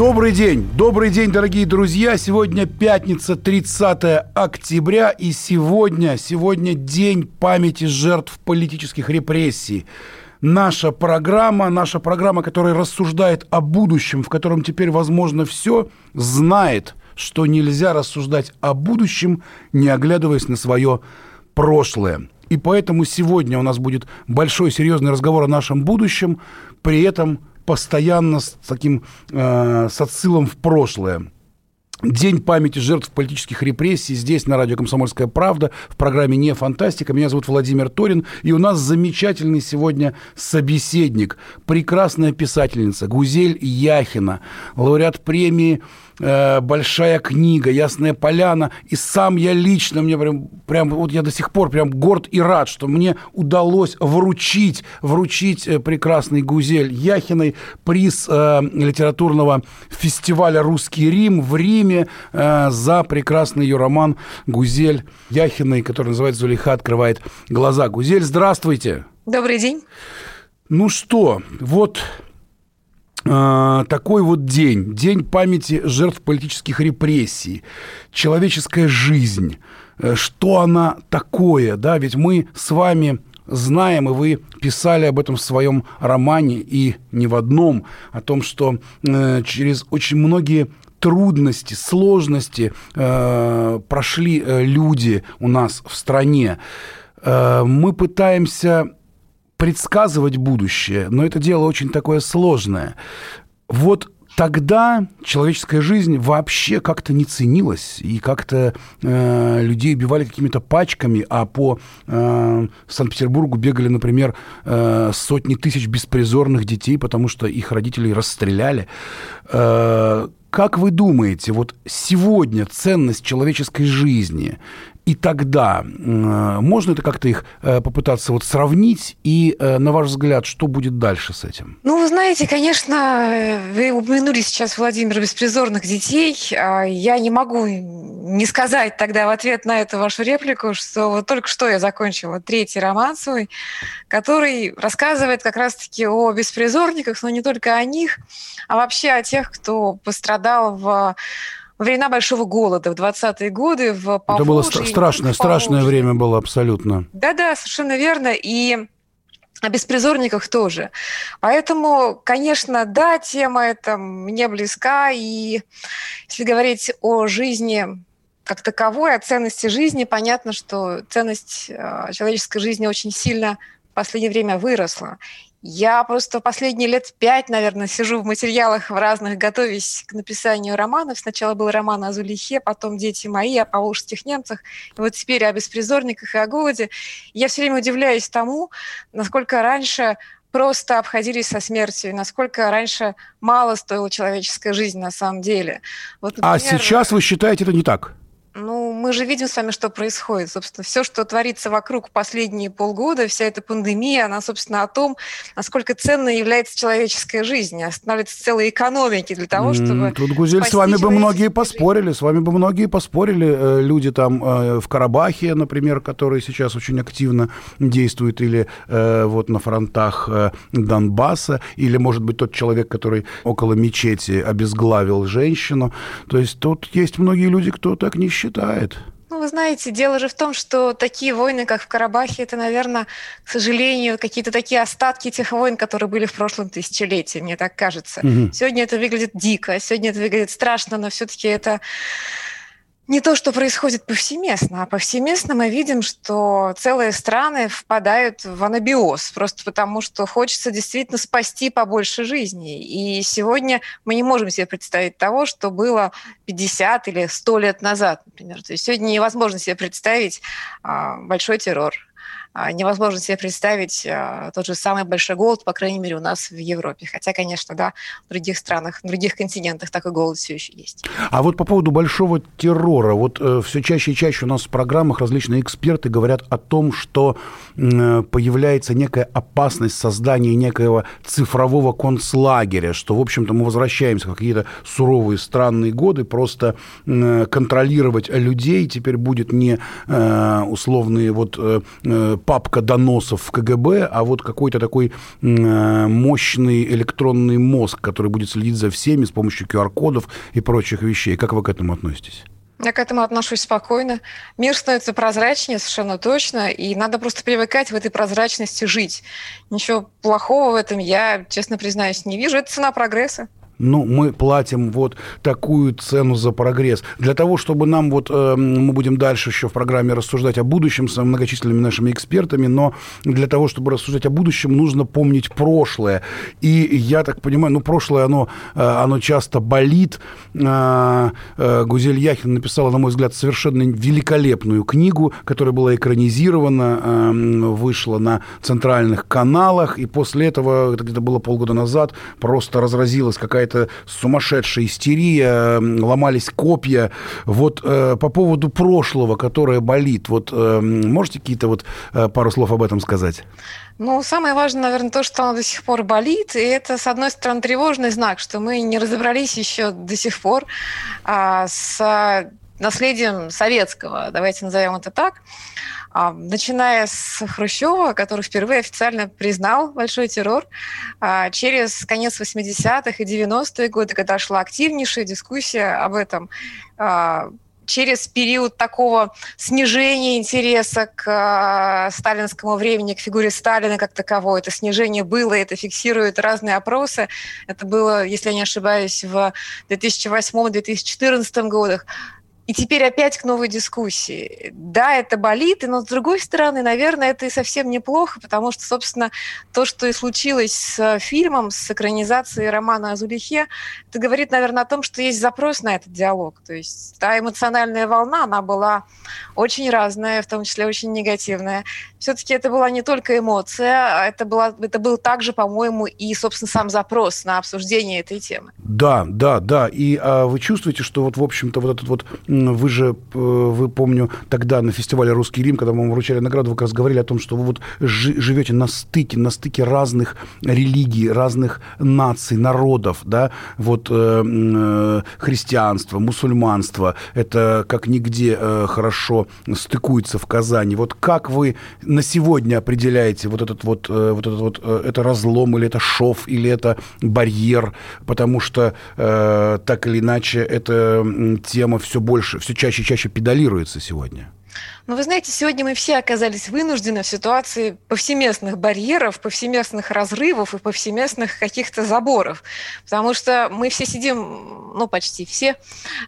Добрый день, добрый день, дорогие друзья. Сегодня пятница, 30 октября, и сегодня, сегодня день памяти жертв политических репрессий. Наша программа, наша программа, которая рассуждает о будущем, в котором теперь возможно все, знает, что нельзя рассуждать о будущем, не оглядываясь на свое прошлое. И поэтому сегодня у нас будет большой серьезный разговор о нашем будущем, при этом постоянно с таким э, с отсылом в прошлое. День памяти жертв политических репрессий здесь, на радио «Комсомольская правда», в программе «Не фантастика». Меня зовут Владимир Торин, и у нас замечательный сегодня собеседник, прекрасная писательница Гузель Яхина, лауреат премии э, «Большая книга», «Ясная поляна». И сам я лично, мне прям, прям, вот я до сих пор прям горд и рад, что мне удалось вручить, вручить э, прекрасной Гузель Яхиной приз э, литературного фестиваля «Русский Рим» в Риме э, за прекрасный ее роман Гузель Яхиной, который называется «Зулейха открывает глаза». Гузель, здравствуйте. Добрый день. Ну что, вот такой вот день, день памяти жертв политических репрессий, человеческая жизнь, э, что она такое, да, ведь мы с вами знаем, и вы писали об этом в своем романе, и не в одном, о том, что э, через очень многие трудности, сложности э, прошли люди у нас в стране. Мы пытаемся предсказывать будущее, но это дело очень такое сложное. Вот тогда человеческая жизнь вообще как-то не ценилась, и как-то э, людей убивали какими-то пачками, а по э, Санкт-Петербургу бегали, например, э, сотни тысяч беспризорных детей, потому что их родителей расстреляли. Э, как вы думаете, вот сегодня ценность человеческой жизни и тогда можно это как-то их э, попытаться вот сравнить и, э, на ваш взгляд, что будет дальше с этим? Ну, вы знаете, конечно, вы упомянули сейчас, Владимир, беспризорных детей. А я не могу не сказать тогда в ответ на эту вашу реплику, что вот только что я закончила третий роман свой, который рассказывает как раз-таки о беспризорниках, но не только о них, а вообще о тех, кто пострадал в во времена Большого голода, в 20-е годы в Поволжье. Это было ст- страшное, страшное время было абсолютно. Да-да, совершенно верно. И о беспризорниках тоже. Поэтому, конечно, да, тема эта мне близка. И если говорить о жизни как таковой, о ценности жизни, понятно, что ценность э, человеческой жизни очень сильно в последнее время выросла. Я просто последние лет пять, наверное, сижу в материалах в разных, готовясь к написанию романов. Сначала был роман о Зулихе, потом «Дети мои», о поволжских немцах, и вот теперь о беспризорниках и о голоде. Я все время удивляюсь тому, насколько раньше просто обходились со смертью, и насколько раньше мало стоила человеческая жизнь на самом деле. Вот, а например, а сейчас вы считаете это не так? Ну, мы же видим с вами, что происходит. Собственно, все, что творится вокруг последние полгода, вся эта пандемия, она, собственно, о том, насколько ценной является человеческая жизнь. Останавливаются целые экономики для того, чтобы... Тут, Гузель, с вами бы многие поспорили, с вами бы многие поспорили. Э, люди там э, в Карабахе, например, которые сейчас очень активно действуют, или э, вот на фронтах Донбасса, или, может быть, тот человек, который около мечети обезглавил женщину. То есть тут есть многие люди, кто так не считает. Ну, вы знаете, дело же в том, что такие войны, как в Карабахе, это, наверное, к сожалению, какие-то такие остатки тех войн, которые были в прошлом тысячелетии, мне так кажется. Угу. Сегодня это выглядит дико, сегодня это выглядит страшно, но все-таки это не то, что происходит повсеместно, а повсеместно мы видим, что целые страны впадают в анабиоз, просто потому что хочется действительно спасти побольше жизней. И сегодня мы не можем себе представить того, что было 50 или 100 лет назад, например. То есть сегодня невозможно себе представить а, большой террор, невозможно себе представить а, тот же самый большой голод, по крайней мере, у нас в Европе. Хотя, конечно, да, в других странах, в других континентах такой голод все еще есть. А вот по поводу большого террора, вот э, все чаще и чаще у нас в программах различные эксперты говорят о том, что э, появляется некая опасность создания некоего цифрового концлагеря, что, в общем-то, мы возвращаемся в какие-то суровые странные годы, просто э, контролировать людей теперь будет не условные вот папка доносов в КГБ, а вот какой-то такой э, мощный электронный мозг, который будет следить за всеми с помощью QR-кодов и прочих вещей. Как вы к этому относитесь? Я к этому отношусь спокойно. Мир становится прозрачнее, совершенно точно, и надо просто привыкать в этой прозрачности жить. Ничего плохого в этом я, честно признаюсь, не вижу. Это цена прогресса ну, мы платим вот такую цену за прогресс. Для того, чтобы нам вот, э, мы будем дальше еще в программе рассуждать о будущем с многочисленными нашими экспертами, но для того, чтобы рассуждать о будущем, нужно помнить прошлое. И я так понимаю, ну, прошлое, оно, э, оно часто болит. Э, э, Гузель Яхин написала, на мой взгляд, совершенно великолепную книгу, которая была экранизирована, э, вышла на центральных каналах, и после этого, это где-то было полгода назад, просто разразилась какая-то какая-то сумасшедшая истерия, ломались копья. Вот э, по поводу прошлого, которое болит, вот э, можете какие-то вот э, пару слов об этом сказать? Ну, самое важное, наверное, то, что оно до сих пор болит, и это, с одной стороны, тревожный знак, что мы не разобрались еще до сих пор а, с наследием советского, давайте назовем это так. А, начиная с Хрущева, который впервые официально признал большой террор, а, через конец 80-х и 90-е годы, когда шла активнейшая дискуссия об этом, а, через период такого снижения интереса к сталинскому времени, к фигуре Сталина как таковой. Это снижение было, это фиксируют разные опросы. Это было, если я не ошибаюсь, в 2008-2014 годах. И теперь опять к новой дискуссии. Да, это болит, но с другой стороны, наверное, это и совсем неплохо, потому что, собственно, то, что и случилось с фильмом, с экранизацией романа о Зулихе, это говорит, наверное, о том, что есть запрос на этот диалог. То есть та эмоциональная волна, она была очень разная, в том числе очень негативная. Все-таки это была не только эмоция, а это, была, это был также, по-моему, и, собственно, сам запрос на обсуждение этой темы. Да, да, да. И а, вы чувствуете, что вот, в общем-то, вот этот вот вы же, э, вы помню, тогда на фестивале «Русский Рим», когда мы вам вручали награду, вы как раз говорили о том, что вы вот живете на стыке, на стыке разных религий, разных наций, народов, да, вот э, э, христианство, мусульманство, это как нигде хорошо стыкуется в Казани. Вот как вы на сегодня определяете вот этот вот, вот этот вот, это разлом или это шов, или это барьер, потому что так или иначе эта тема все больше больше, все чаще и чаще педалируется сегодня? Ну, вы знаете, сегодня мы все оказались вынуждены в ситуации повсеместных барьеров, повсеместных разрывов и повсеместных каких-то заборов. Потому что мы все сидим, ну, почти все,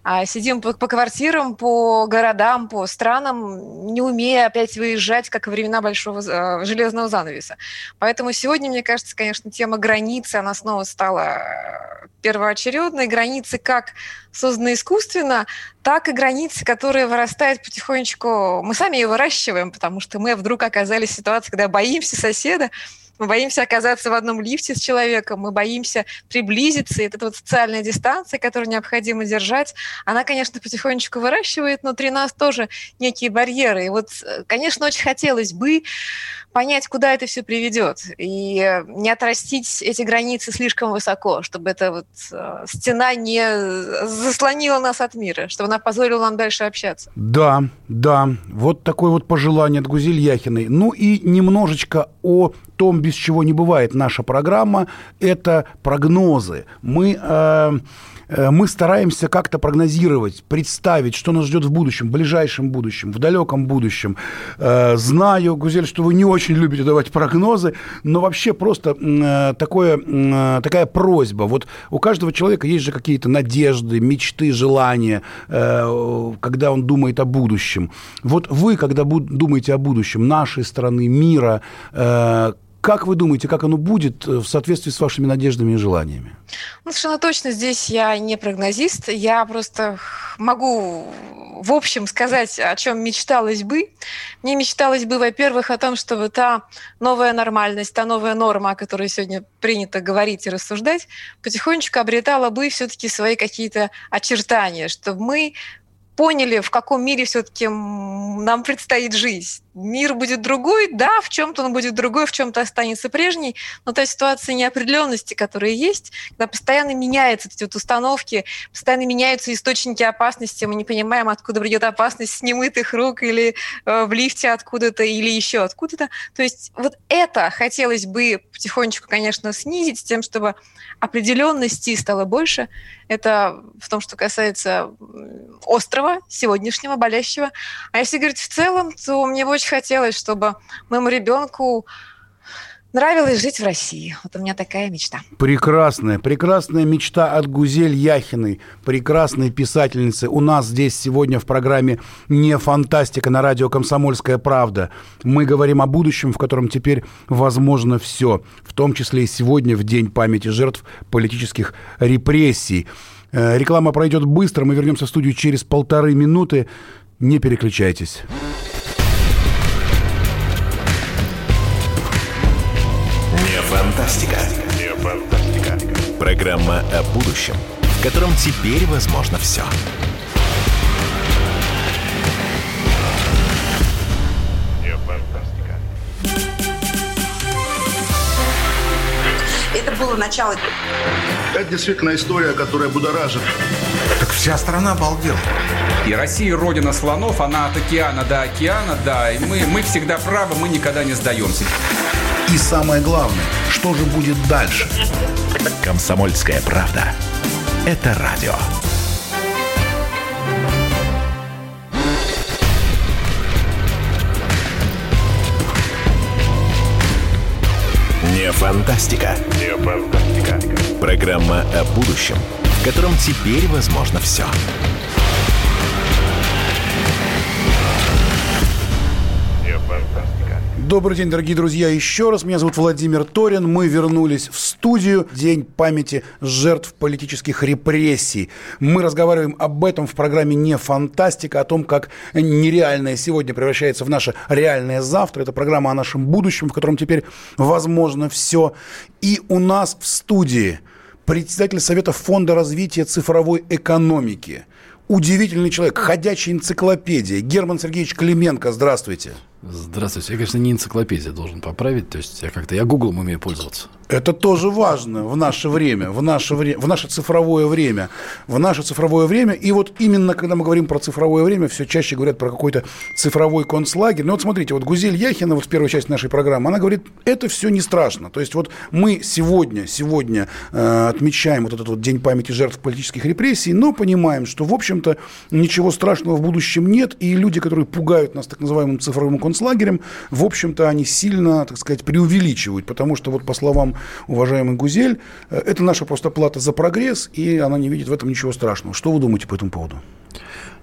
а, сидим по, по квартирам, по городам, по странам, не умея опять выезжать, как во времена большого э, железного занавеса. Поэтому сегодня, мне кажется, конечно, тема границы, она снова стала э, первоочередной. Границы как созданы искусственно, так и границы, которые вырастают потихонечку. Мы сами ее выращиваем, потому что мы вдруг оказались в ситуации, когда боимся соседа, мы боимся оказаться в одном лифте с человеком, мы боимся приблизиться, и эта вот социальная дистанция, которую необходимо держать, она, конечно, потихонечку выращивает внутри нас тоже некие барьеры. И вот, э, конечно, очень хотелось бы понять, куда это все приведет, и э, не отрастить эти границы слишком высоко, чтобы эта вот э, стена не заслонила нас от мира, чтобы она позволила нам дальше общаться. Да, да, вот такое вот пожелание от Гузель Яхиной. Ну и немножечко о том, без чего не бывает наша программа, это прогнозы. Мы... Э, Э, мы стараемся как-то прогнозировать, представить, что нас ждет в будущем, в ближайшем будущем, в далеком будущем. Э, знаю, Гузель, что вы не очень любите давать прогнозы, но вообще просто э, такое, такая просьба. Вот у каждого человека есть же какие-то надежды, мечты, желания, когда он думает о будущем. Вот вы, когда думаете о будущем нашей страны, мира, Как вы думаете, как оно будет в соответствии с вашими надеждами и желаниями? Ну, совершенно точно здесь я не прогнозист. Я просто могу в общем сказать, о чем мечталось бы. Мне мечталось бы, во-первых, о том, чтобы та новая нормальность, та новая норма, о которой сегодня принято говорить и рассуждать, потихонечку обретала бы все-таки свои какие-то очертания, чтобы мы поняли, в каком мире все-таки нам предстоит жить. Мир будет другой, да, в чем-то он будет другой, в чем-то останется прежний, но та ситуация неопределенности, которая есть, когда постоянно меняются эти вот установки, постоянно меняются источники опасности, мы не понимаем, откуда придет опасность с немытых рук или э, в лифте откуда-то, или еще откуда-то. То есть вот это хотелось бы потихонечку, конечно, снизить с тем, чтобы определенности стало больше. Это в том, что касается острова, сегодняшнего, болящего. А если говорить в целом, то мне очень хотелось, чтобы моему ребенку Нравилось жить в России. Вот у меня такая мечта. Прекрасная, прекрасная мечта от Гузель Яхиной, прекрасной писательницы. У нас здесь сегодня в программе «Не фантастика» на радио «Комсомольская правда». Мы говорим о будущем, в котором теперь возможно все, в том числе и сегодня, в День памяти жертв политических репрессий. Э, реклама пройдет быстро, мы вернемся в студию через полторы минуты. Не переключайтесь. Фантастика. Не фантастика. Программа о будущем, в котором теперь возможно все. Не фантастика. Это было начало. Это действительно история, которая будоражит. Так вся страна обалдела. И Россия родина слонов, она от океана до океана, да. И мы, мы всегда правы, мы никогда не сдаемся. И самое главное, что же будет дальше? Комсомольская правда. Это радио. Не фантастика. Не фантастика. Программа о будущем, в котором теперь возможно все. Добрый день, дорогие друзья, еще раз. Меня зовут Владимир Торин. Мы вернулись в студию. День памяти жертв политических репрессий. Мы разговариваем об этом в программе «Не фантастика», о том, как нереальное сегодня превращается в наше реальное завтра. Это программа о нашем будущем, в котором теперь возможно все. И у нас в студии председатель Совета Фонда развития цифровой экономики. Удивительный человек, ходячая энциклопедия. Герман Сергеевич Клименко, здравствуйте. Здравствуйте. Я, конечно, не энциклопедия должен поправить. То есть я как-то, я гуглом умею пользоваться. Это тоже важно в наше время, в наше, время, в наше цифровое время. В наше цифровое время. И вот именно, когда мы говорим про цифровое время, все чаще говорят про какой-то цифровой концлагерь. Ну вот смотрите, вот Гузель Яхина, вот в первой части нашей программы, она говорит, это все не страшно. То есть вот мы сегодня, сегодня э, отмечаем вот этот вот День памяти жертв политических репрессий, но понимаем, что, в общем-то, ничего страшного в будущем нет. И люди, которые пугают нас так называемым цифровым концлагерем, концлагерем, в общем-то, они сильно, так сказать, преувеличивают, потому что, вот по словам уважаемой Гузель, э, это наша просто плата за прогресс, и она не видит в этом ничего страшного. Что вы думаете по этому поводу?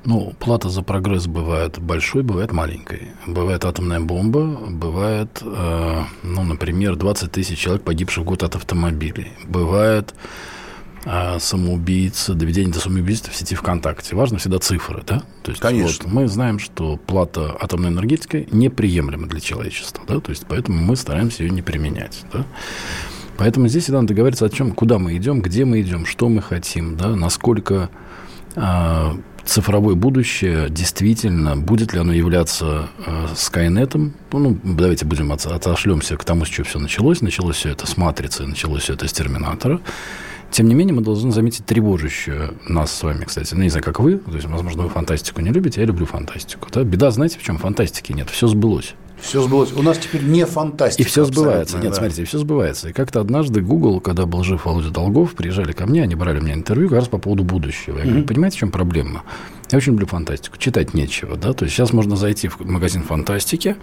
Ну, плата за прогресс бывает большой, бывает маленькой. Бывает атомная бомба, бывает, э, ну, например, 20 тысяч человек, погибших в год от автомобилей. Бывает а самоубийц, доведение до самоубийства в сети ВКонтакте. Важно всегда цифры, да? То есть, Конечно. Вот, мы знаем, что плата атомной энергетикой неприемлема для человечества, да? То есть, поэтому мы стараемся ее не применять, да? Поэтому здесь всегда надо договориться о чем, куда мы идем, где мы идем, что мы хотим, да, насколько э, цифровое будущее действительно, будет ли оно являться э, Скайнетом, ну, давайте будем от, отошлемся к тому, с чего все началось. Началось все это с матрицы, началось все это с терминатора. Тем не менее, мы должны заметить тревожащую нас с вами, кстати. Ну, не знаю, как вы. То есть, возможно, вы фантастику не любите, я люблю фантастику. Да? Беда, знаете, в чем фантастики нет? Все сбылось. Все сбылось. У нас теперь не фантастика. И все сбывается. Нет, да. смотрите, все сбывается. И как-то однажды Google, когда был жив Володя Долгов, приезжали ко мне, они брали у меня интервью как раз по поводу будущего. Я mm-hmm. говорю, понимаете, в чем проблема? Я очень люблю фантастику. Читать нечего, да. То есть сейчас можно зайти в магазин фантастики,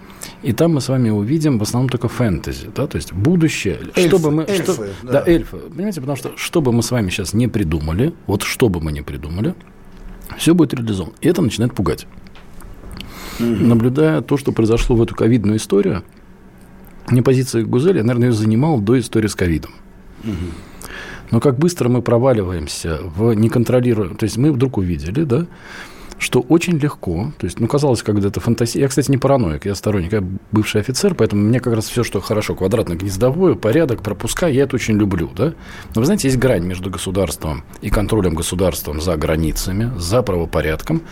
и там мы с вами увидим в основном только фэнтези, да. То есть будущее. Эльфы, чтобы мы, эльфы, что, да. да, эльфы. Понимаете, потому что что бы мы с вами сейчас не придумали, вот что бы мы не придумали, все будет реализовано. И это начинает пугать. Угу. Наблюдая то, что произошло в эту ковидную историю, не позиция Гузели, я, наверное, ее занимал до истории с ковидом. Но как быстро мы проваливаемся в неконтролируемом... То есть мы вдруг увидели, да, что очень легко, то есть, ну, казалось, когда это фантазия. Я, кстати, не параноик, я сторонник, я бывший офицер, поэтому мне как раз все, что хорошо, квадратно-гнездовое, порядок, пропуска, я это очень люблю, да. Но вы знаете, есть грань между государством и контролем государством за границами, за правопорядком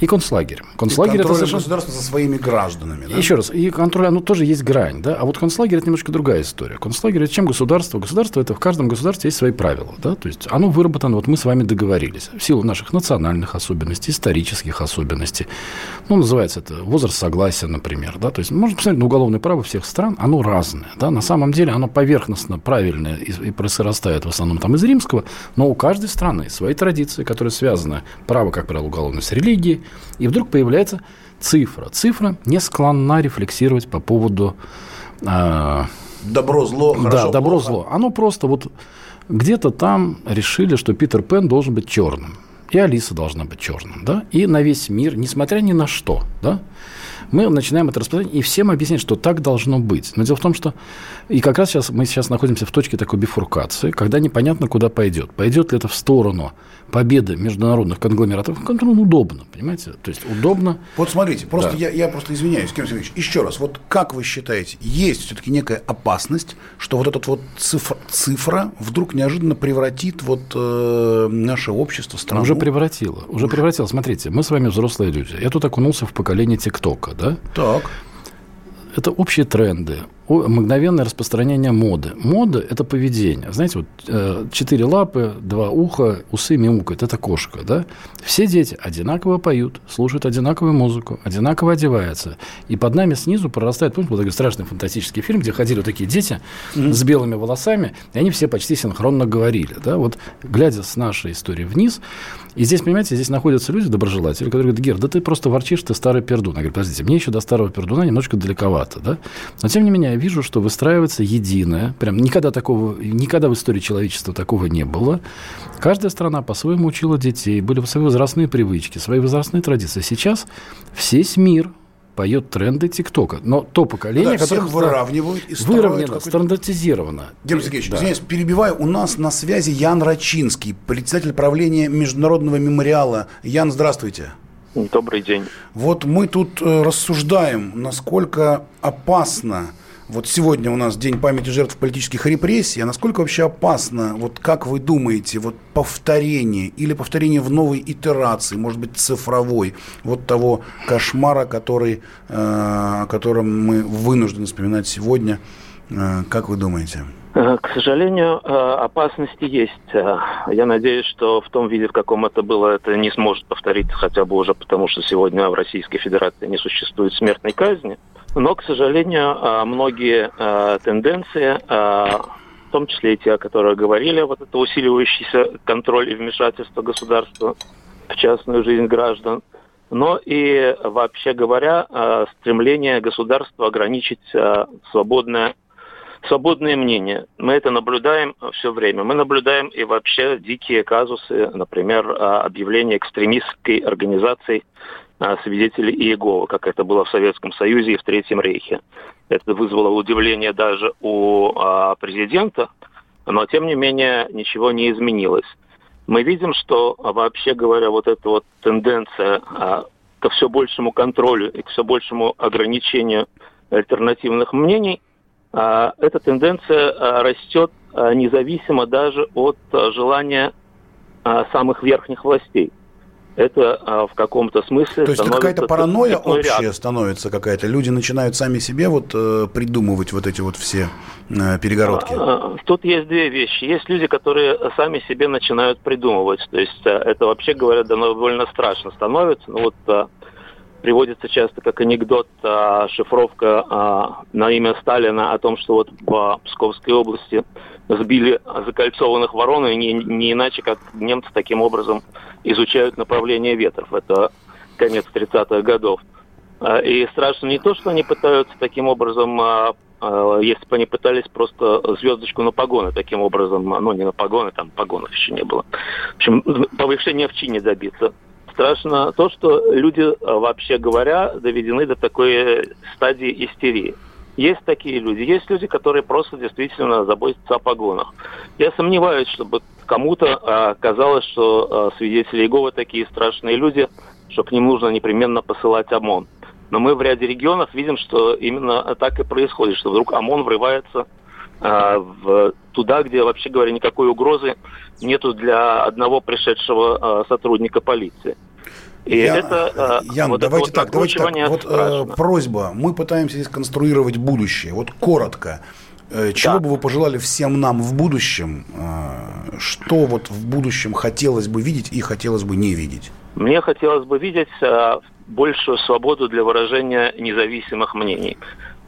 и концлагерем. Концлагерь и это совершенно... государства со своими гражданами. Да? Еще раз, и контроль, оно тоже есть грань, да, а вот концлагерь это немножко другая история. Концлагерь это чем государство? Государство это в каждом государстве есть свои правила, да, то есть оно выработано, вот мы с вами договорились, в силу наших национальных особенностей, исторических особенностей, ну, называется это возраст согласия, например, да, то есть можно посмотреть на уголовное право всех стран, оно разное, да, на самом деле оно поверхностно правильное и, и происрастает в основном там из римского, но у каждой страны свои традиции, которые связаны, право, как правило, уголовное с религией, и вдруг появляется цифра. Цифра не склонна рефлексировать по поводу... Э, добро-зло, хорошо, Да, добро-зло. Оно просто вот где-то там решили, что Питер Пен должен быть черным. И Алиса должна быть черным, да, и на весь мир, несмотря ни на что, да, мы начинаем это распространять и всем объяснять, что так должно быть. Но дело в том, что и как раз сейчас мы сейчас находимся в точке такой бифуркации, когда непонятно, куда пойдет. Пойдет ли это в сторону победы международных конгломератов, которым удобно, понимаете? То есть удобно. Вот смотрите, просто да. я, я просто извиняюсь, Кирилл Сергеевич, еще раз, вот как вы считаете, есть все-таки некая опасность, что вот эта вот цифра, цифра вдруг неожиданно превратит вот э, наше общество, страну? Уже превратило, уже, уже превратило. Смотрите, мы с вами взрослые люди. Я тут окунулся в поколение ТикТока, да? Так. Это общие тренды, мгновенное распространение моды. Мода – это поведение. Знаете, вот э, четыре лапы, два уха, усы мяукают – это кошка, да? Все дети одинаково поют, слушают одинаковую музыку, одинаково одеваются. И под нами снизу прорастает, помните, был такой страшный фантастический фильм, где ходили вот такие дети mm-hmm. с белыми волосами, и они все почти синхронно говорили, да? Вот глядя с нашей истории вниз, и здесь, понимаете, здесь находятся люди, доброжелатели, которые говорят, Гер, да ты просто ворчишь, ты старый пердун. Я говорю, подождите, мне еще до старого пердуна немножко далековато, да? Но, тем не менее, вижу, что выстраивается единое, прям никогда такого, никогда в истории человечества такого не было. Каждая страна по-своему учила детей, были свои возрастные привычки, свои возрастные традиции. Сейчас весь мир поет тренды ТикТока. Но то поколение, да, которое выравнивают и выровнено, стандартизировано. Герман Сергеевич, да. извиняюсь, перебиваю. У нас на связи Ян Рачинский, председатель правления Международного мемориала. Ян, здравствуйте. Добрый день. Вот мы тут э, рассуждаем, насколько опасно вот сегодня у нас День памяти жертв политических репрессий. А насколько вообще опасно, вот как вы думаете, вот повторение или повторение в новой итерации, может быть, цифровой, вот того кошмара, который, э, о котором мы вынуждены вспоминать сегодня, э, как вы думаете? Э, к сожалению, опасности есть. Я надеюсь, что в том виде, в каком это было, это не сможет повториться хотя бы уже потому, что сегодня в Российской Федерации не существует смертной казни. Но, к сожалению, а, многие а, тенденции, а, в том числе и те, о которых говорили, вот это усиливающийся контроль и вмешательство государства в частную жизнь граждан, но и, вообще говоря, стремление государства ограничить свободное свободные мнения. Мы это наблюдаем все время. Мы наблюдаем и вообще дикие казусы, например, объявление экстремистской организации а, свидетели Иеговы, как это было в Советском Союзе и в Третьем Рейхе. Это вызвало удивление даже у а, президента, но тем не менее ничего не изменилось. Мы видим, что вообще говоря, вот эта вот тенденция а, ко все большему контролю и к все большему ограничению альтернативных мнений, эта тенденция растет независимо даже от желания самых верхних властей это а, в каком-то смысле То есть какая-то паранойя общая ряд. становится какая-то? Люди начинают сами себе вот э, придумывать вот эти вот все э, перегородки? А, тут есть две вещи. Есть люди, которые сами себе начинают придумывать. То есть э, это вообще, говоря, довольно страшно становится. Ну вот э, приводится часто как анекдот а, шифровка а, на имя Сталина о том, что вот в Псковской области сбили закольцованных ворон, и не, не иначе, как немцы таким образом изучают направление ветров. Это конец 30-х годов. А, и страшно не то, что они пытаются таким образом, а, а, если бы они пытались просто звездочку на погоны таким образом, ну не на погоны, там погонов еще не было. В общем, повышение в чине добиться. Страшно то, что люди, вообще говоря, доведены до такой стадии истерии. Есть такие люди. Есть люди, которые просто действительно заботятся о погонах. Я сомневаюсь, чтобы кому-то э, казалось, что э, свидетели Иеговы такие страшные люди, что к ним нужно непременно посылать ОМОН. Но мы в ряде регионов видим, что именно так и происходит, что вдруг ОМОН врывается э, в, туда, где, вообще говоря, никакой угрозы нету для одного пришедшего э, сотрудника полиции. И Я, это, э, Ян, вот давайте вот так, давайте так. Вот э, просьба. Мы пытаемся здесь конструировать будущее. Вот коротко. Э, чего да. бы вы пожелали всем нам в будущем? Что вот в будущем хотелось бы видеть и хотелось бы не видеть? Мне хотелось бы видеть большую свободу для выражения независимых мнений.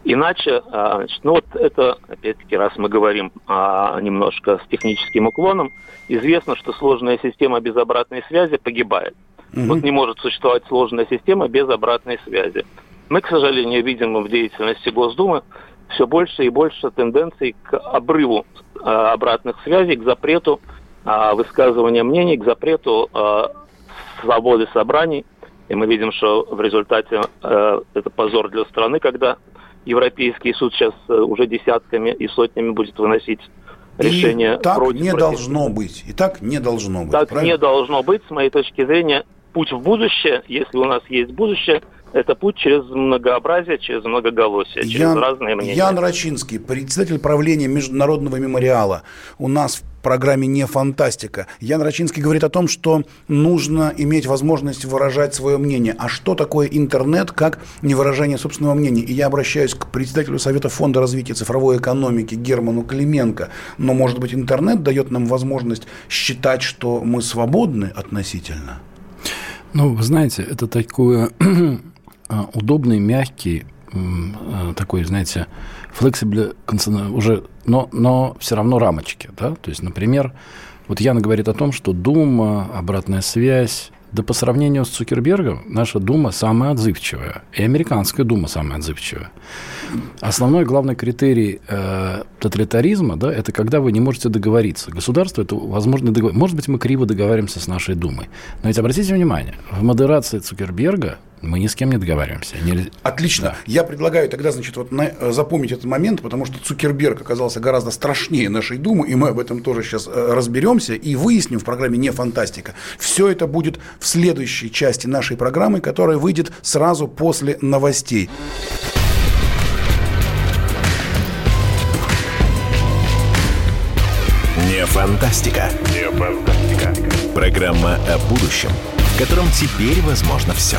Иначе, значит, ну вот это, опять-таки, раз мы говорим а, немножко с техническим уклоном, известно, что сложная система без обратной связи погибает. Угу. Вот не может существовать сложная система без обратной связи. Мы, к сожалению, видим в деятельности Госдумы все больше и больше тенденций к обрыву э, обратных связей, к запрету э, высказывания мнений, к запрету э, свободы собраний. И мы видим, что в результате э, это позор для страны, когда Европейский суд сейчас э, уже десятками и сотнями будет выносить решение и так против не должно быть. И так не должно быть. Так правильно? не должно быть, с моей точки зрения путь в будущее, если у нас есть будущее, это путь через многообразие, через многоголосие, через Ян, разные мнения. Ян Рачинский, председатель правления Международного мемориала. У нас в программе «Не фантастика». Ян Рачинский говорит о том, что нужно иметь возможность выражать свое мнение. А что такое интернет, как не выражение собственного мнения? И я обращаюсь к председателю Совета фонда развития цифровой экономики Герману Клименко. Но, может быть, интернет дает нам возможность считать, что мы свободны относительно? Ну, вы знаете, это такое а, удобный, мягкий, а, такой, знаете, flexible, уже, но, но все равно рамочки, да, то есть, например, вот Яна говорит о том, что Дума, обратная связь, да по сравнению с Цукербергом, наша Дума самая отзывчивая, и американская Дума самая отзывчивая. Основной главный критерий э, тоталитаризма, да, это когда вы не можете договориться. Государство это возможно договор. Может быть, мы криво договариваемся с нашей Думой. Но ведь обратите внимание, в модерации Цукерберга мы ни с кем не договариваемся. Не... Отлично. Да. Я предлагаю тогда, значит, вот на, э, запомнить этот момент, потому что Цукерберг оказался гораздо страшнее нашей Думы, и мы об этом тоже сейчас э, разберемся и выясним в программе «Не фантастика». Все это будет в следующей части нашей программы, которая выйдет сразу после новостей. Не фантастика. Не фантастика. Программа о будущем, в котором теперь возможно все.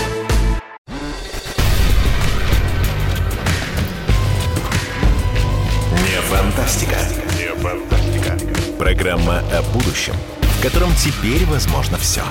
Программа о будущем, в котором теперь возможно все.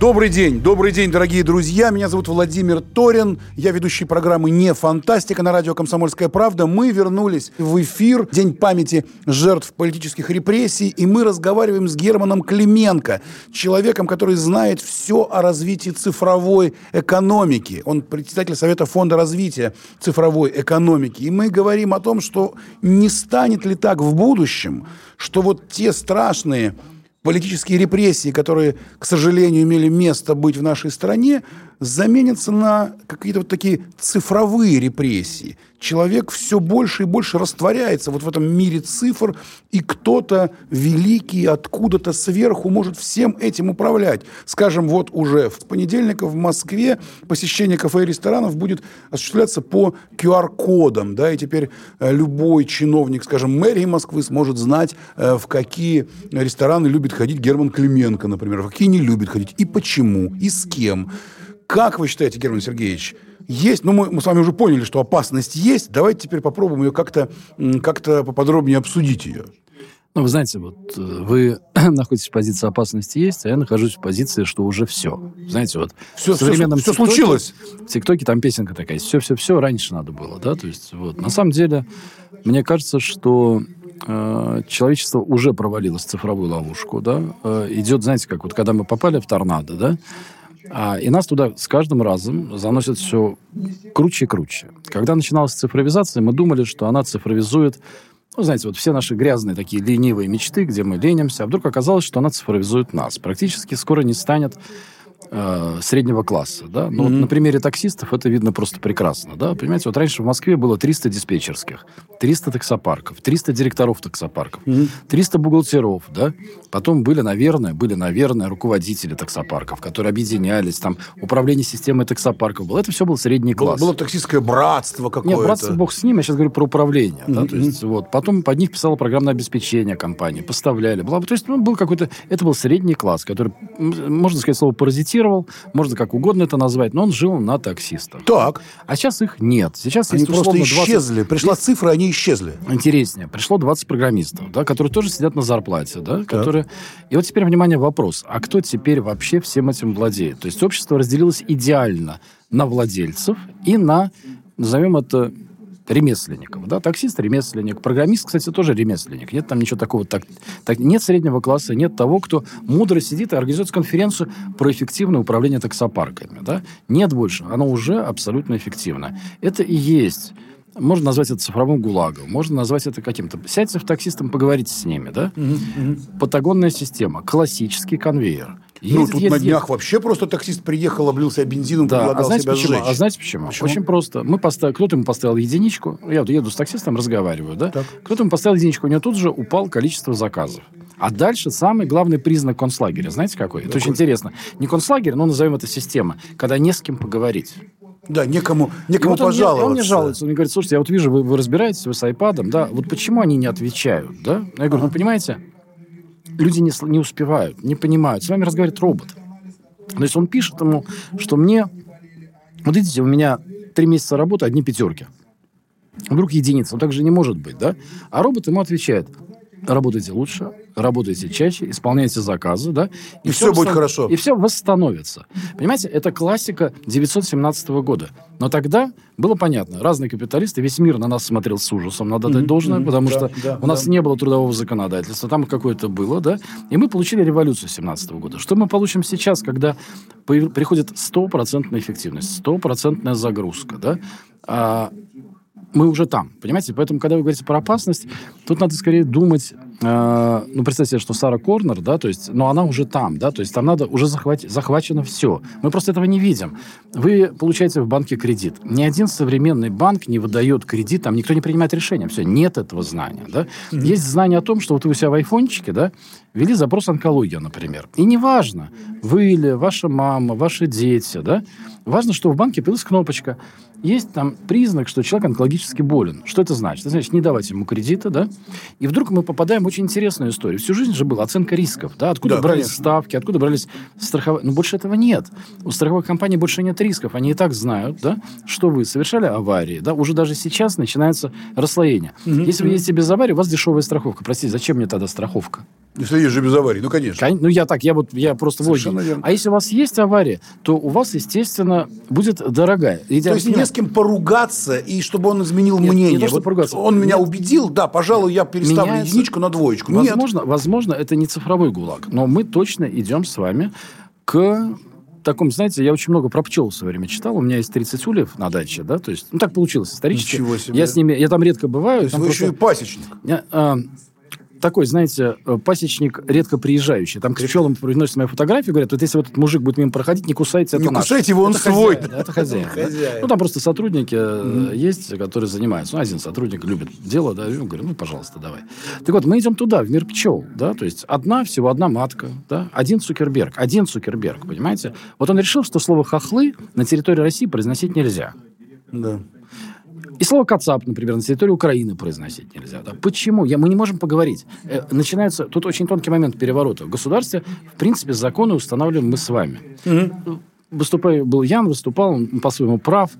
Добрый день, добрый день, дорогие друзья. Меня зовут Владимир Торин. Я ведущий программы «Не фантастика» на радио «Комсомольская правда». Мы вернулись в эфир День памяти жертв политических репрессий, и мы разговариваем с Германом Клименко, человеком, который знает все о развитии цифровой экономики. Он председатель Совета фонда развития цифровой экономики. И мы говорим о том, что не станет ли так в будущем, что вот те страшные политические репрессии, которые, к сожалению, имели место быть в нашей стране, заменятся на какие-то вот такие цифровые репрессии. Человек все больше и больше растворяется вот в этом мире цифр, и кто-то великий откуда-то сверху может всем этим управлять. Скажем, вот уже в понедельник в Москве посещение кафе и ресторанов будет осуществляться по QR-кодам, да, и теперь э, любой чиновник, скажем, мэрии Москвы сможет знать, э, в какие рестораны любит ходить Герман Клименко, например, в какие не любит ходить, и почему, и с кем. Как вы считаете, Герман Сергеевич, есть, ну мы, мы с вами уже поняли, что опасность есть, давайте теперь попробуем ее как-то как поподробнее обсудить ее. Ну, вы знаете, вот э, вы находитесь в позиции опасности есть, а я нахожусь в позиции, что уже все. Знаете, вот Все- в современном все- все ТикТоке- случилось. В ТикТоке там песенка такая. Все-все-все раньше надо было, да? То есть, вот. На самом деле, мне кажется, что э, человечество уже провалилось в цифровую ловушку, да? Э, идет, знаете, как вот когда мы попали в торнадо, да? А, и нас туда с каждым разом заносят все круче и круче. Когда начиналась цифровизация, мы думали, что она цифровизует ну, знаете, вот все наши грязные такие ленивые мечты, где мы ленимся, а вдруг оказалось, что она цифровизует нас. Практически скоро не станет э, среднего класса, да. Ну, вот на примере таксистов это видно просто прекрасно, да. Понимаете, вот раньше в Москве было 300 диспетчерских, 300 таксопарков, 300 директоров таксопарков, 300 бухгалтеров, да. Потом были, наверное, были, наверное, руководители таксопарков, которые объединялись, там, управление системой таксопарков было. Это все был средний Было, класс. было таксистское братство Нет, какое-то. братство бог с ним, я сейчас говорю про управление. да, то есть, вот. Потом под них писало программное обеспечение компании, поставляли. Бла, то есть, ну, был какой-то... Это был средний класс, который, можно сказать, слово паразитировал, можно как угодно это назвать, но он жил на таксистах. Так. А сейчас их нет. Сейчас Они есть просто условно 20 исчезли. Пришла цифра, они исчезли. интереснее. Пришло 20 программистов, да, которые тоже сидят на зарплате, да, которые... И вот теперь, внимание, вопрос. А кто теперь вообще всем этим владеет? То есть общество разделилось идеально на владельцев и на, назовем это, ремесленников. Да? Таксист – ремесленник. Программист, кстати, тоже ремесленник. Нет там ничего такого. Так, так, нет среднего класса, нет того, кто мудро сидит и организует конференцию про эффективное управление таксопарками. Да? Нет больше. Оно уже абсолютно эффективно. Это и есть можно назвать это цифровым гулагом, можно назвать это каким-то. Сядьте в таксистом, поговорите с ними, да? Патагонная система, классический конвейер. Ну, Ездит, тут ездит, на ездит. днях вообще просто таксист приехал, облился бензином, Да, предлагал а знаете себя почему? сжечь. А знаете почему? Почему? Очень просто. Мы поставили, кто-то ему поставил единичку. Я вот еду с таксистом, разговариваю, да? Так. Кто-то ему поставил единичку, у него тут же упал количество заказов. А дальше самый главный признак концлагеря. Знаете какой? Это очень интересно. Не концлагерь, но назовем это система. Когда не с кем поговорить. Да, некому, И некому вот он, мне- пожаловаться. он мне жалуется. Он мне говорит, слушайте, я вот вижу, вы, вы разбираетесь, вы с айпадом, да, вот почему они не отвечают, да? Я говорю, ну, понимаете, люди не, не успевают, не понимают. С вами разговаривает робот. То есть он пишет ему, что мне... Вот видите, у меня три месяца работы, одни пятерки. Вдруг единица. Ну, так же не может быть, да? А робот ему отвечает. Работайте лучше, работайте чаще, исполняйте заказы, да? И всё будет восстан- хорошо. И все восстановится. Понимаете, это классика 917 года. Но тогда было понятно. Разные капиталисты, весь мир на нас смотрел с ужасом, надо дать должное, потому Да, что да, у нас да. не было трудового законодательства, там какое-то было, да? И мы получили революцию 17 года. Что мы получим сейчас, когда приходит стопроцентная эффективность, стопроцентная загрузка, да? А, мы уже там, понимаете? Поэтому, когда вы говорите про опасность, тут надо скорее думать, э, ну, представьте себе, что Сара Корнер, да, то есть, но она уже там, да, то есть там надо, уже захват- захвачено все. Мы просто этого не видим. Вы получаете в банке кредит. Ни один современный банк не выдает кредит, там никто не принимает решения, все, нет этого знания, да. Есть знание о том, что вот вы у себя в айфончике, да, ввели запрос онкология, например. И неважно, вы или ваша мама, ваши дети, да, важно, что в банке появилась кнопочка. Есть там признак, что человек онкологически болен. Что это значит? Это значит не давать ему кредита, да? И вдруг мы попадаем в очень интересную историю. Всю жизнь же была оценка рисков, да? Откуда Да, брались конечно. ставки, откуда брались страховые... Но больше этого нет. У страховых компаний больше нет рисков. Они и так знают, да, что вы совершали аварии, да? Уже даже сейчас начинается расслоение. Если вы ездите без аварии, у вас дешевая страховка. Простите, зачем мне тогда страховка? Если же без аварии, ну, конечно. Кон- Ну, я так, я вот, я просто Совершенно верно. А если у вас есть авария, то у вас, естественно, будет дорогая. И То есть понимаю, не с кем поругаться, и чтобы он изменил Нет, мнение. не то, что Вот поругаться. Он меня Нет. убедил, да, пожалуй, я переставлю Меняется. единичку на двоечку. Нет. возможно, возможно, это не цифровой гулаг, но мы точно идем с вами к таком, знаете, я очень много про пчел в свое время читал. У меня есть 30 ульев на даче, да, то есть, ну, так получилось исторически. Ничего себе. Я с ними, я там редко бываю. То есть там вы просто- еще и пасечник. Я, а, такой, знаете, э, пасечник редко приезжающий. Там к пчелам приносят мою фотографию, говорят, вот если вот этот мужик будет мимо проходить, не кусайте, это Не наш. кусайте его, он это свой. Хозяин, да, это хозяин. да. Хозяин. Ну, там просто сотрудники э, есть, которые занимаются. Ну, один сотрудник любит дело, да, и он говорит, ну, пожалуйста, давай. Так вот, мы идем туда, в мир пчел, да, то есть одна, всего одна матка, да, один Цукерберг, один Цукерберг, понимаете? Вот он решил, что слово «хохлы» на территории России произносить нельзя. Да. И слово «кацап», например, на территории Украины произносить нельзя. Да? Почему? Я, мы не можем поговорить. Э, начинается... Тут очень тонкий момент переворота. В государстве, в принципе, законы устанавливаем мы с вами. Выступаю, был Ян, выступал, он по-своему прав.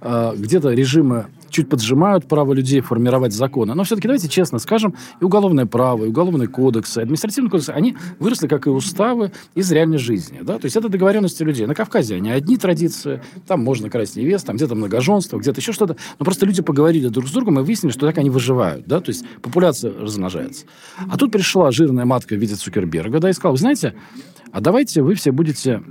Э, где-то режимы чуть поджимают право людей формировать законы. Но все-таки давайте честно скажем, и уголовное право, и уголовный кодекс, и административный кодекс, они выросли, как и уставы, из реальной жизни. Да? То есть это договоренности людей. На Кавказе они одни традиции, там можно красть невест, там где-то многоженство, где-то еще что-то. Но просто люди поговорили друг с другом и выяснили, что так они выживают. Да? То есть популяция размножается. А тут пришла жирная матка в виде Цукерберга да, и сказала, вы знаете, а давайте вы все будете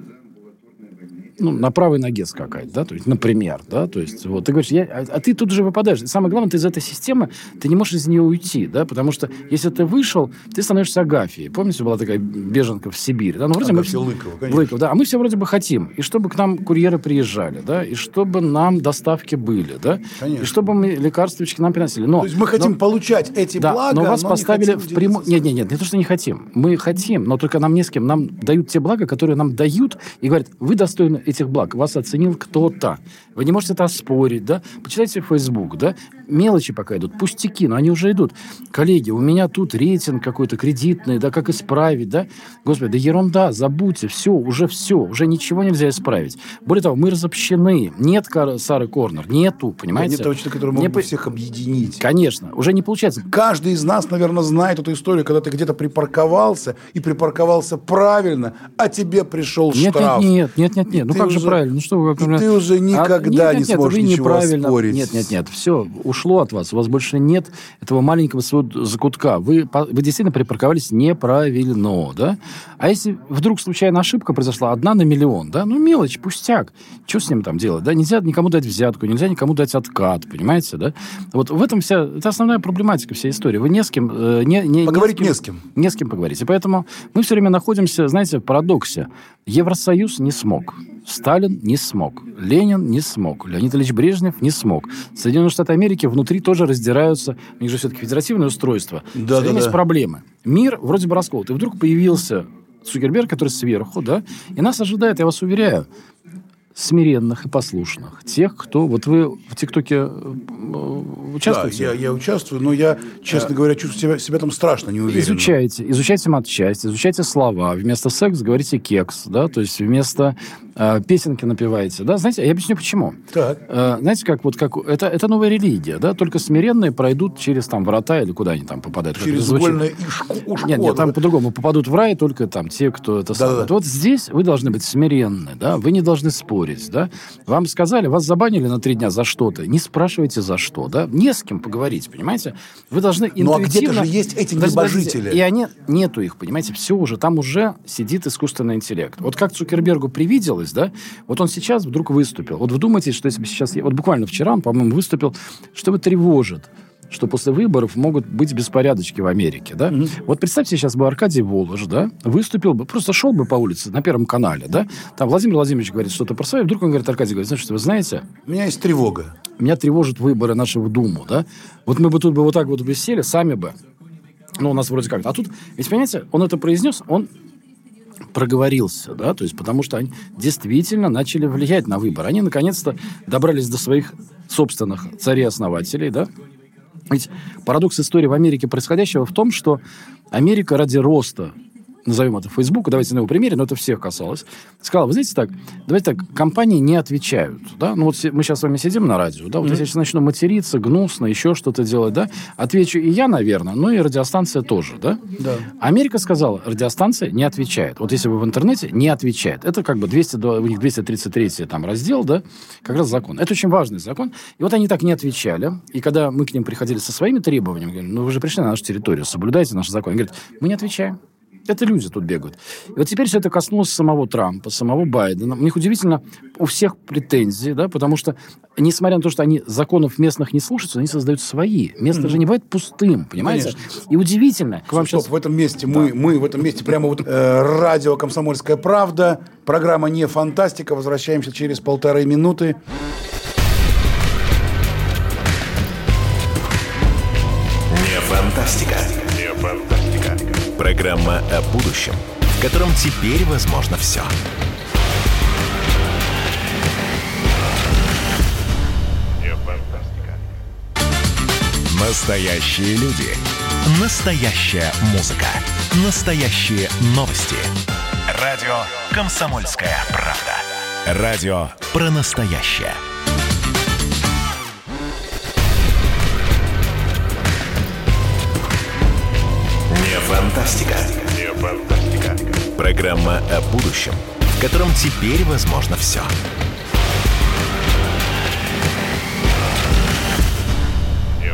ну, на правой ноге скакать, да, то есть, например, да, то есть, вот, ты говоришь, я, а, а ты тут же выпадаешь. Самое главное, ты из этой системы, ты не можешь из нее уйти, да, потому что если ты вышел, ты становишься Агафией. Помните, была такая беженка в Сибири, да, ну, вроде Агафья мы... Лыкова, конечно. Лыкова, да, а мы все вроде бы хотим, и чтобы к нам курьеры приезжали, да, и чтобы нам доставки были, да, Конечно. и чтобы мы лекарствочки нам приносили. Но, То есть мы хотим но- получать эти да, блага, но вас не поставили в прямую... Нет, нет, нет, не то, что не хотим. Мы хотим, но только нам не с кем. Нам дают те блага, которые нам дают, и говорят, вы достойны этих благ, вас оценил кто-то. Вы не можете это оспорить, да? Почитайте Facebook, да? Мелочи пока идут, пустяки, но они уже идут. Коллеги, у меня тут рейтинг какой-то кредитный, да, как исправить, да? Господи, да ерунда, забудьте, все, уже все, уже ничего нельзя исправить. Более того, мы разобщены. Нет Сары Корнер, нету, понимаете? Нет того человека, который мог Не бы всех объединить. Конечно, уже не получается. Каждый из нас, наверное, знает эту историю, когда ты где-то припарковался и припарковался правильно, а тебе пришел Нет, штраф. нет, нет, нет, нет, нет. Ну ты как же уже- правильно? Ну что вы и же- ты уже никогда нет, не нет, нет, сможешь вы ничего неправильно. оспорить. Нет, нет, нет, все ушло от вас. У вас больше нет этого маленького своего закутка. Вы, вы действительно припарковались неправильно, да? А если вдруг случайно ошибка произошла, одна на миллион, да? Ну мелочь, пустяк. Что с ним там делать, да? Нельзя никому дать взятку, нельзя никому дать откат, понимаете, да? Вот в этом вся, это основная проблематика всей истории. Вы не с кем... э, не, не, Поговорить не не с кем. не с кем поговорить. И поэтому мы все время находимся, знаете, в парадоксе. Евросоюз не смог. Сталин не смог. Ленин не смог. Леонид Ильич Брежнев не смог. Соединенные Штаты Америки внутри тоже раздираются. У них же все-таки федеративное устройство. Да, да, да. проблемы. Мир вроде бы расколот. И вдруг появился Цукерберг, который сверху, да, и нас ожидает, я вас уверяю, смиренных и послушных. Тех, кто... Вот вы в ТикТоке э, Да, участвуете? я, я участвую, но я, честно говоря, чувствую себя, себя там страшно неуверенно. Изучайте, изучайте матчасть, изучайте слова. Вместо секс говорите кекс, да, то есть вместо э, песенки напеваете, да. Знаете, я объясню почему. Так. Э, знаете, как вот как это это новая религия, да, только смиренные пройдут через там врата или куда они там попадают. Через вольное ушко. Нет, нет, там по-другому попадут в рай только там те, кто это. Да-да-да. Вот здесь вы должны быть смиренны, да, вы не должны спорить, да. Вам сказали, вас забанили на три дня за что-то, не спрашивайте за что, да, не с кем поговорить, понимаете. Вы должны Ну, а где-то интуитивно... же есть эти небожители. И они, нету их, понимаете, все уже, там уже сидит искусственный интеллект. Вот как Цукербергу привиделось, да, вот он сейчас вдруг выступил. Вот вдумайтесь, что если бы сейчас... Вот буквально вчера он, по-моему, выступил, что его тревожит что после выборов могут быть беспорядочки в Америке, да? Вот представьте, сейчас бы Аркадий Волож, да, выступил бы, просто шел бы по улице на Первом канале, да, там Владимир Владимирович говорит что-то про свое, вдруг он говорит, Аркадий говорит, знаете, что вы знаете, У меня есть тревога. меня тревожат выборы наши в Думу, да? Вот мы бы тут бы вот так вот бы сели, сами бы. Ну, у нас вроде как. А тут, ведь, понимаете, он это произнес, он проговорился, да, то есть потому что они действительно начали влиять на выборы. Они наконец-то добрались до своих собственных царей-основателей, да. Ведь парадокс истории в Америке происходящего в том, что Америка ради роста назовем это Facebook, давайте на его примере, но это всех касалось, сказала, вы знаете так, давайте так, компании не отвечают, да, ну вот мы сейчас с вами сидим на радио, да, вот если я сейчас начну материться, гнусно, еще что-то делать, да, отвечу и я, наверное, ну и радиостанция тоже, да. Да. Америка сказала, радиостанция не отвечает. Вот если вы в интернете, не отвечает. Это как бы 200, до- у них 233 там раздел, да, как раз закон. Это очень важный закон. И вот они так не отвечали. И когда мы к ним приходили со своими требованиями, говорим, ну вы же пришли на нашу территорию, соблюдайте наш закон. Они говорят, мы не отвечаем. Это люди тут бегают. И вот теперь все это коснулось самого Трампа, самого Байдена. У них удивительно у всех претензии, да, потому что, несмотря на то, что они законов местных не слушаются, они создают свои. Место же не бывает пустым, понимаете? И удивительно. К вам Стоп, сейчас в этом месте мы, мы в этом месте прямо вот э, радио «Комсомольская правда», программа «Не фантастика», возвращаемся через полторы минуты. Программа о будущем, в котором теперь возможно все. Настоящие люди. Настоящая музыка. Настоящие новости. Радио «Комсомольская правда». Радио про настоящее. Фантастика. Не фантастика. Программа о будущем, в котором теперь возможно все. Не.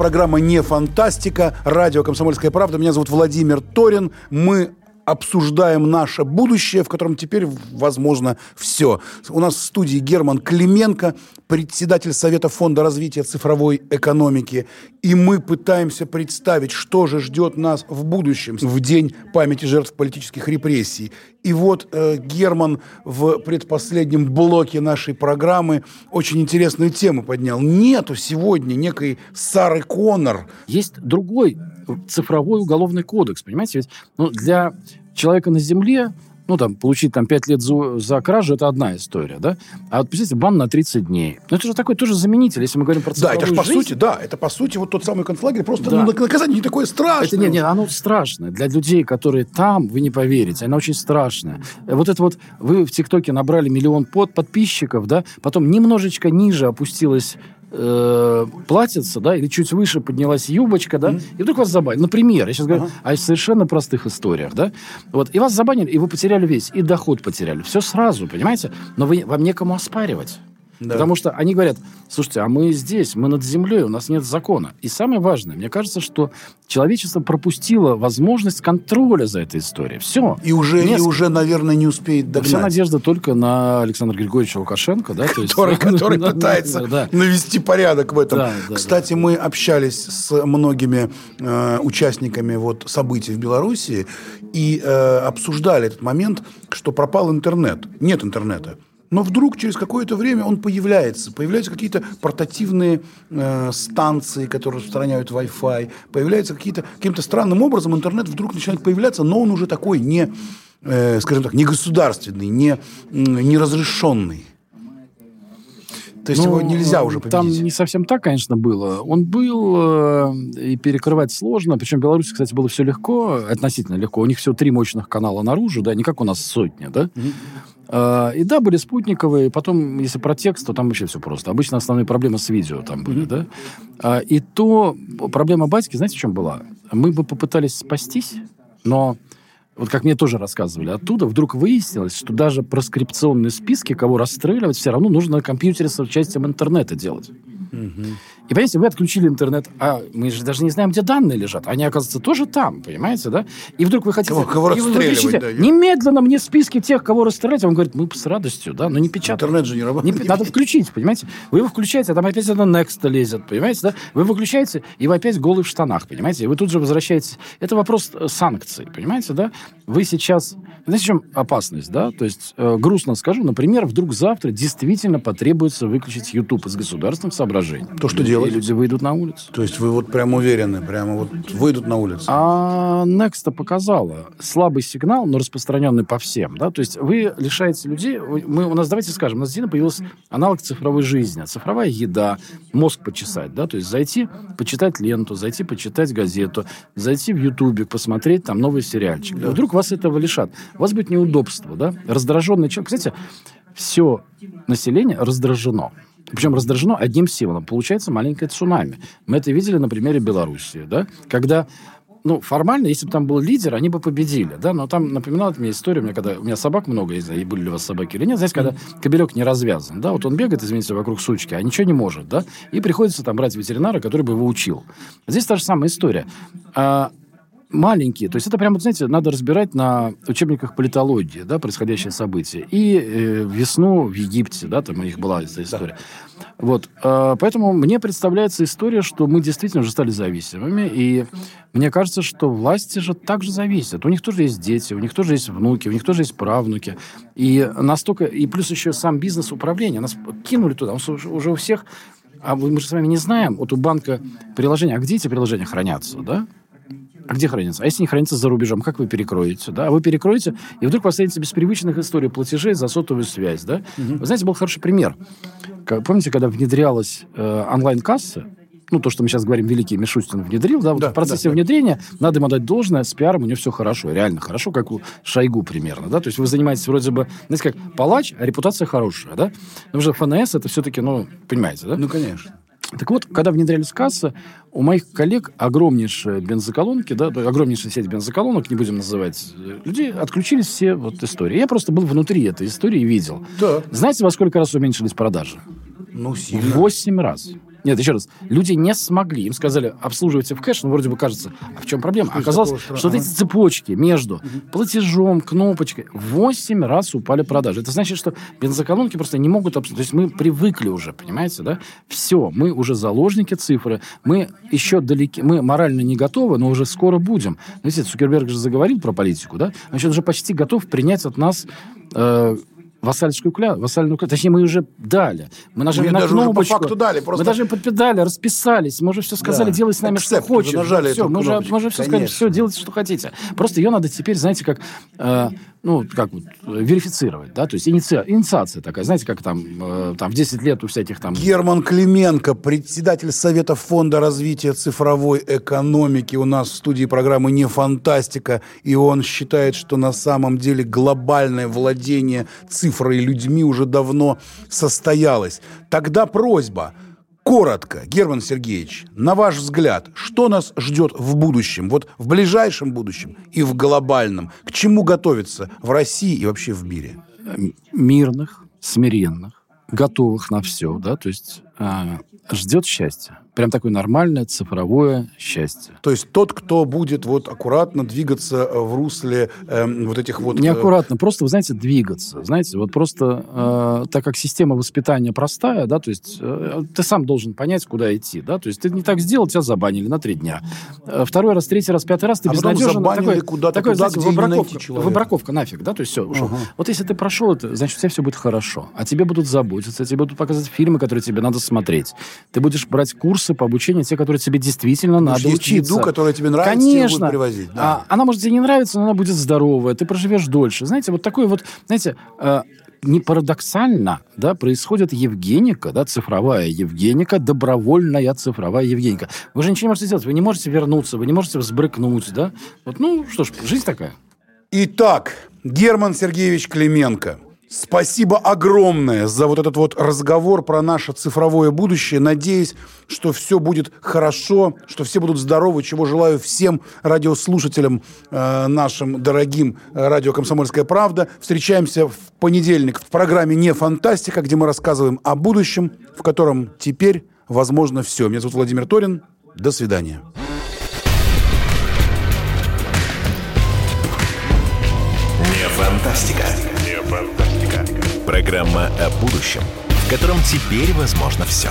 Программа «Не фантастика», радио «Комсомольская правда». Меня зовут Владимир Торин. Мы обсуждаем наше будущее, в котором теперь возможно все. У нас в студии Герман Клименко, председатель Совета фонда развития цифровой экономики. И мы пытаемся представить, что же ждет нас в будущем, в день памяти жертв политических репрессий. И вот э, Герман в предпоследнем блоке нашей программы очень интересную тему поднял. Нету сегодня некой Сары Коннор. Есть другой цифровой уголовный кодекс, понимаете? Ведь ну, для человека на земле ну, там, получить там 5 лет за, за кражу, это одна история, да? А вот, представьте, бан на 30 дней. Ну, это же такой тоже заменитель, если мы говорим про Да, это же по жизнь. сути, да, это по сути вот тот самый концлагерь, просто Да. ну, наказание не такое страшное. Это нет, нет, оно страшное. Для людей, которые там, вы не поверите, оно очень страшное. Вот это вот, вы в ТикТоке набрали миллион под, подписчиков, да, потом немножечко ниже опустилась э, да, или чуть выше поднялась юбочка, да, и вдруг вас забанили. Например, я сейчас говорю о совершенно простых историях, да, вот, и вас забанили, и вы потеряли весь, и доход потеряли. Все сразу, понимаете? Но вы, вам некому оспаривать. Потому что они говорят, слушайте, а мы здесь, мы над землей, у нас нет закона. И самое важное, мне кажется, что человечество пропустило возможность контроля за этой историей. Все. И уже, и уже, наверное, не успеет Вся догнать. надежда только на Александра Григорьевича Лукашенко, да? то есть- который, который Да, пытается да. навести порядок в этом. Да, да, Кстати, мы общались с многими э, участниками вот, событий в Беларуси и э, обсуждали этот момент, что пропал интернет. Нет интернета. Но вдруг через какое-то время он появляется. Появляются какие-то портативные э, станции, которые распространяют Wi-Fi. Появляются какие-то... Каким-то странным образом интернет вдруг начинает появляться, но он уже такой не, э, скажем так, не государственный, не, не разрешенный. То есть его Ну, нельзя уже победить. Там не совсем так, конечно, было. Он был, э, и перекрывать сложно. Причем в Беларуси, кстати, было все легко, относительно легко. У них всего три мощных канала наружу, да, не как у нас сотни, да. Э, И да, были спутниковые. Потом, если про текст, то там вообще все просто. Обычно основные проблемы с видео там были, да. А, И то проблема батьки, знаете, в чем была? Мы бы попытались спастись, но вот как мне тоже рассказывали, оттуда вдруг выяснилось, что даже проскрипционные списки, кого расстреливать, все равно нужно на компьютере с участием интернета делать. И, понимаете, вы отключили интернет, а мы же даже не знаем, где данные лежат. Они, оказывается, тоже там, понимаете, да? И вдруг вы хотите... Кого- кого и вы кричите, да, я- Немедленно мне списки тех, кого расстрелять. А Он говорит, мы с радостью, да, но не печатаем. Интернет же не работает. Не надо включить, понимаете? Вы его включаете, а там опять это Next лезет, понимаете, да? Вы выключаете, и вы опять голый в штанах, понимаете? И вы тут же возвращаетесь. Это вопрос э, санкций, понимаете, да? Вы сейчас... Знаете, в чем опасность, да? То есть, э, грустно скажу, например, вдруг завтра действительно потребуется выключить YouTube из государственных соображений. То что И делать? люди выйдут на улицу. То есть вы вот прям уверены, прямо вот выйдут на улицу? А Next показала слабый сигнал, но распространенный по всем, да, то есть вы лишаете людей, мы, у нас, давайте скажем, у нас действительно появился аналог цифровой жизни, цифровая еда, мозг почесать, да, то есть зайти, почитать ленту, зайти, почитать газету, зайти в Ютубе, посмотреть там новый сериальчик. И Вдруг вас этого лишат. У вас будет неудобство, да, раздраженный человек. Кстати, все население раздражено. Причем раздражено одним символом. Получается маленькое цунами. Мы это видели на примере Белоруссии, да? Когда ну, формально, если бы там был лидер, они бы победили, да, но там напоминала мне историю, у меня, когда, у меня собак много, я не знаю, и были ли у вас собаки или нет, знаете, когда кобелек не развязан, да, вот он бегает, извините, вокруг сучки, а ничего не может, да, и приходится там брать ветеринара, который бы его учил. Здесь та же самая история. А, маленькие, то есть это прямо, знаете, надо разбирать на учебниках политологии, да, происходящее событие. И э, весну в Египте, да, там у них была эта история. Вот, э, поэтому мне представляется история, что мы действительно уже стали зависимыми, и мне кажется, что власти же также зависят. У них тоже есть дети, у них тоже есть внуки, у них тоже есть правнуки. И настолько, и плюс еще сам бизнес управления, нас кинули туда, уже у всех, а мы же с вами не знаем, вот у банка приложения, а где эти приложения хранятся, да? А где хранится? А если не хранится за рубежом, как вы перекроете? Да? Вы перекроете, и вдруг вы останетесь без привычных историй платежей за сотовую связь. Да? Вы знаете, был хороший пример. Как- помните, когда внедрялась э, онлайн-касса, ну, то, что мы сейчас говорим, великий Мишустин внедрил, да, вот Да, в процессе да, да. внедрения надо ему дать должное, с пиаром у него все хорошо, реально хорошо, как у Шойгу примерно, да, то есть вы занимаетесь вроде бы, знаете, как палач, а репутация хорошая, да, потому что ФНС это все-таки, ну, понимаете, да? Ну, конечно. Так вот, когда внедрялись кассы, у моих коллег огромнейшие бензоколонки, да, огромнейшая сеть бензоколонок, не будем называть э, людей, отключились все вот истории. Я просто был внутри этой истории и видел. Да. Знаете, во сколько раз уменьшились продажи? Ну, сильно. Восемь раз. Нет, еще раз. Люди не смогли. Им сказали, обслуживайте в кэш. Ну, вроде бы кажется, а в чем проблема? Что Оказалось, что вот страха? эти цепочки между платежом, кнопочкой, восемь раз упали продажи. Это значит, что бензоколонки просто не могут... обс- То есть мы привыкли уже, понимаете, да? Все, мы уже заложники цифры. Мы еще далеки... Мы морально не готовы, но уже скоро будем. Ну, Видите, Цукерберг же заговорил про политику, да? Значит, уже почти готов принять от нас... э, Вассальскую клятву, вассальную клятву. Точнее, мы уже дали. Мы нажали Мы на даже уже по кнопочку. факту дали, просто- Мы даже подпедали, расписались. Мы уже все сказали, Да. делай с нами что Accept, хочешь. уже нажали все, мы, же, кнопочку, мы же все сказали, конечно. все, делайте, что хотите. Просто ее надо теперь, знаете, как, э, ну, как вот, верифицировать, да, то есть иници- инициация такая, знаете, как там, э, там в 10 лет у всяких там... Герман Клименко, председатель Совета Фонда развития цифровой экономики у нас в студии программы «Не фантастика». И он считает, что на самом деле глобальное владение цифрой людьми уже давно состоялось. Тогда просьба. Коротко, Герман Сергеевич, на ваш взгляд, что нас ждет в будущем? Вот в ближайшем будущем и в глобальном. К чему готовиться в России и вообще в мире? э, мирных, смиренных, готовых на все, да, то есть э, ждет счастья. Прям такое нормальное цифровое счастье. То есть тот, кто будет вот аккуратно двигаться э, в русле эм, вот этих вот... э, Неаккуратно, просто, вы знаете, двигаться. Знаете, вот просто э, так как система воспитания простая, да, то есть э, ты сам должен понять, куда идти, да, то есть ты не так сделал, тебя забанили на три дня. Э, второй раз, третий раз, пятый раз ты А безнадежен. такой, куда-то такой, туда, знаете, где выбраковка, человека. выбраковка нафиг, да, то есть все, ушел. Ага. Вот если ты прошел это, значит, у тебя все будет хорошо. А тебе будут заботиться, тебе будут показывать фильмы, которые тебе надо смотреть. Ты будешь брать курсы по обучению, те, которые тебе действительно надо есть учиться. еду, которая тебе нравится, тебе Конечно. будут привозить, да. А, она может тебе не нравиться, но она будет здоровая, ты проживешь дольше. Знаете, вот такой вот, знаете, э, не парадоксально, да, происходит Евгеника, да, цифровая Евгеника, добровольная цифровая Евгеника. Вы же ничего не можете сделать, вы не можете вернуться, вы не можете взбрыкнуть, да. Вот, ну, что ж, жизнь такая. Итак, Герман Сергеевич Клименко, спасибо огромное за вот этот вот разговор про наше цифровое будущее. Надеюсь, что все будет хорошо, что все будут здоровы, чего желаю всем радиослушателям э, нашим дорогим э, радио «Комсомольская правда». Встречаемся в понедельник в программе «Не фантастика», где мы рассказываем о будущем, в котором теперь возможно все. Меня зовут Владимир Торин. До свидания. Не фантастика. Программа о будущем, в котором теперь возможно все.